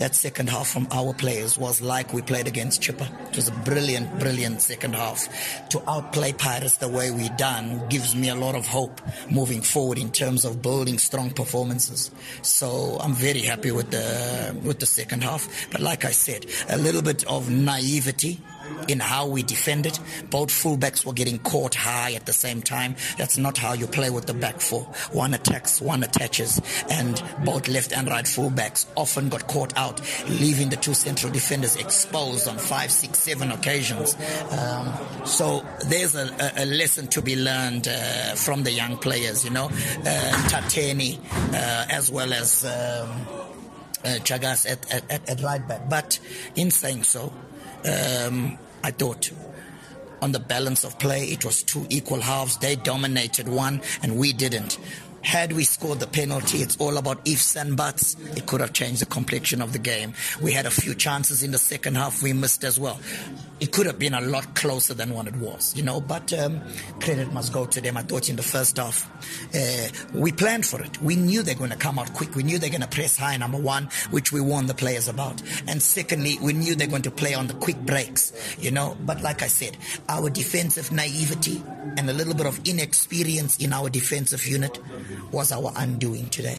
That second half from our players was like we played against Chippa. It was a brilliant, brilliant second half. To outplay Pirates the way we done gives me a lot of hope moving forward in terms of building strong performances. So I'm very happy with the with the second half. But like I said, a little bit of naivety in how we defended. Both fullbacks were getting caught high at the same time. That's not how you play with the back four. One attacks, one attaches, and both left and right fullbacks often got caught out, leaving the two central defenders exposed on five, six, seven occasions. Um, so there's a, a, lesson to be learned uh, from the young players, you know, uh, Tateni, uh, as well as. Um, uh, Chagas at, at, at right back. But in saying so, um, I thought on the balance of play, it was two equal halves. They dominated one, and we didn't. Had we scored the penalty, it's all about ifs and buts. It could have changed the complexion of the game. We had a few chances in the second half we missed as well. It could have been a lot closer than what it was, you know, but um, credit must go to them. I thought in the first half, uh, we planned for it. We knew they're going to come out quick. We knew they're going to press high, number one, which we warned the players about. And secondly, we knew they're going to play on the quick breaks, you know. But like I said, our defensive naivety and a little bit of inexperience in our defensive unit was our undoing today.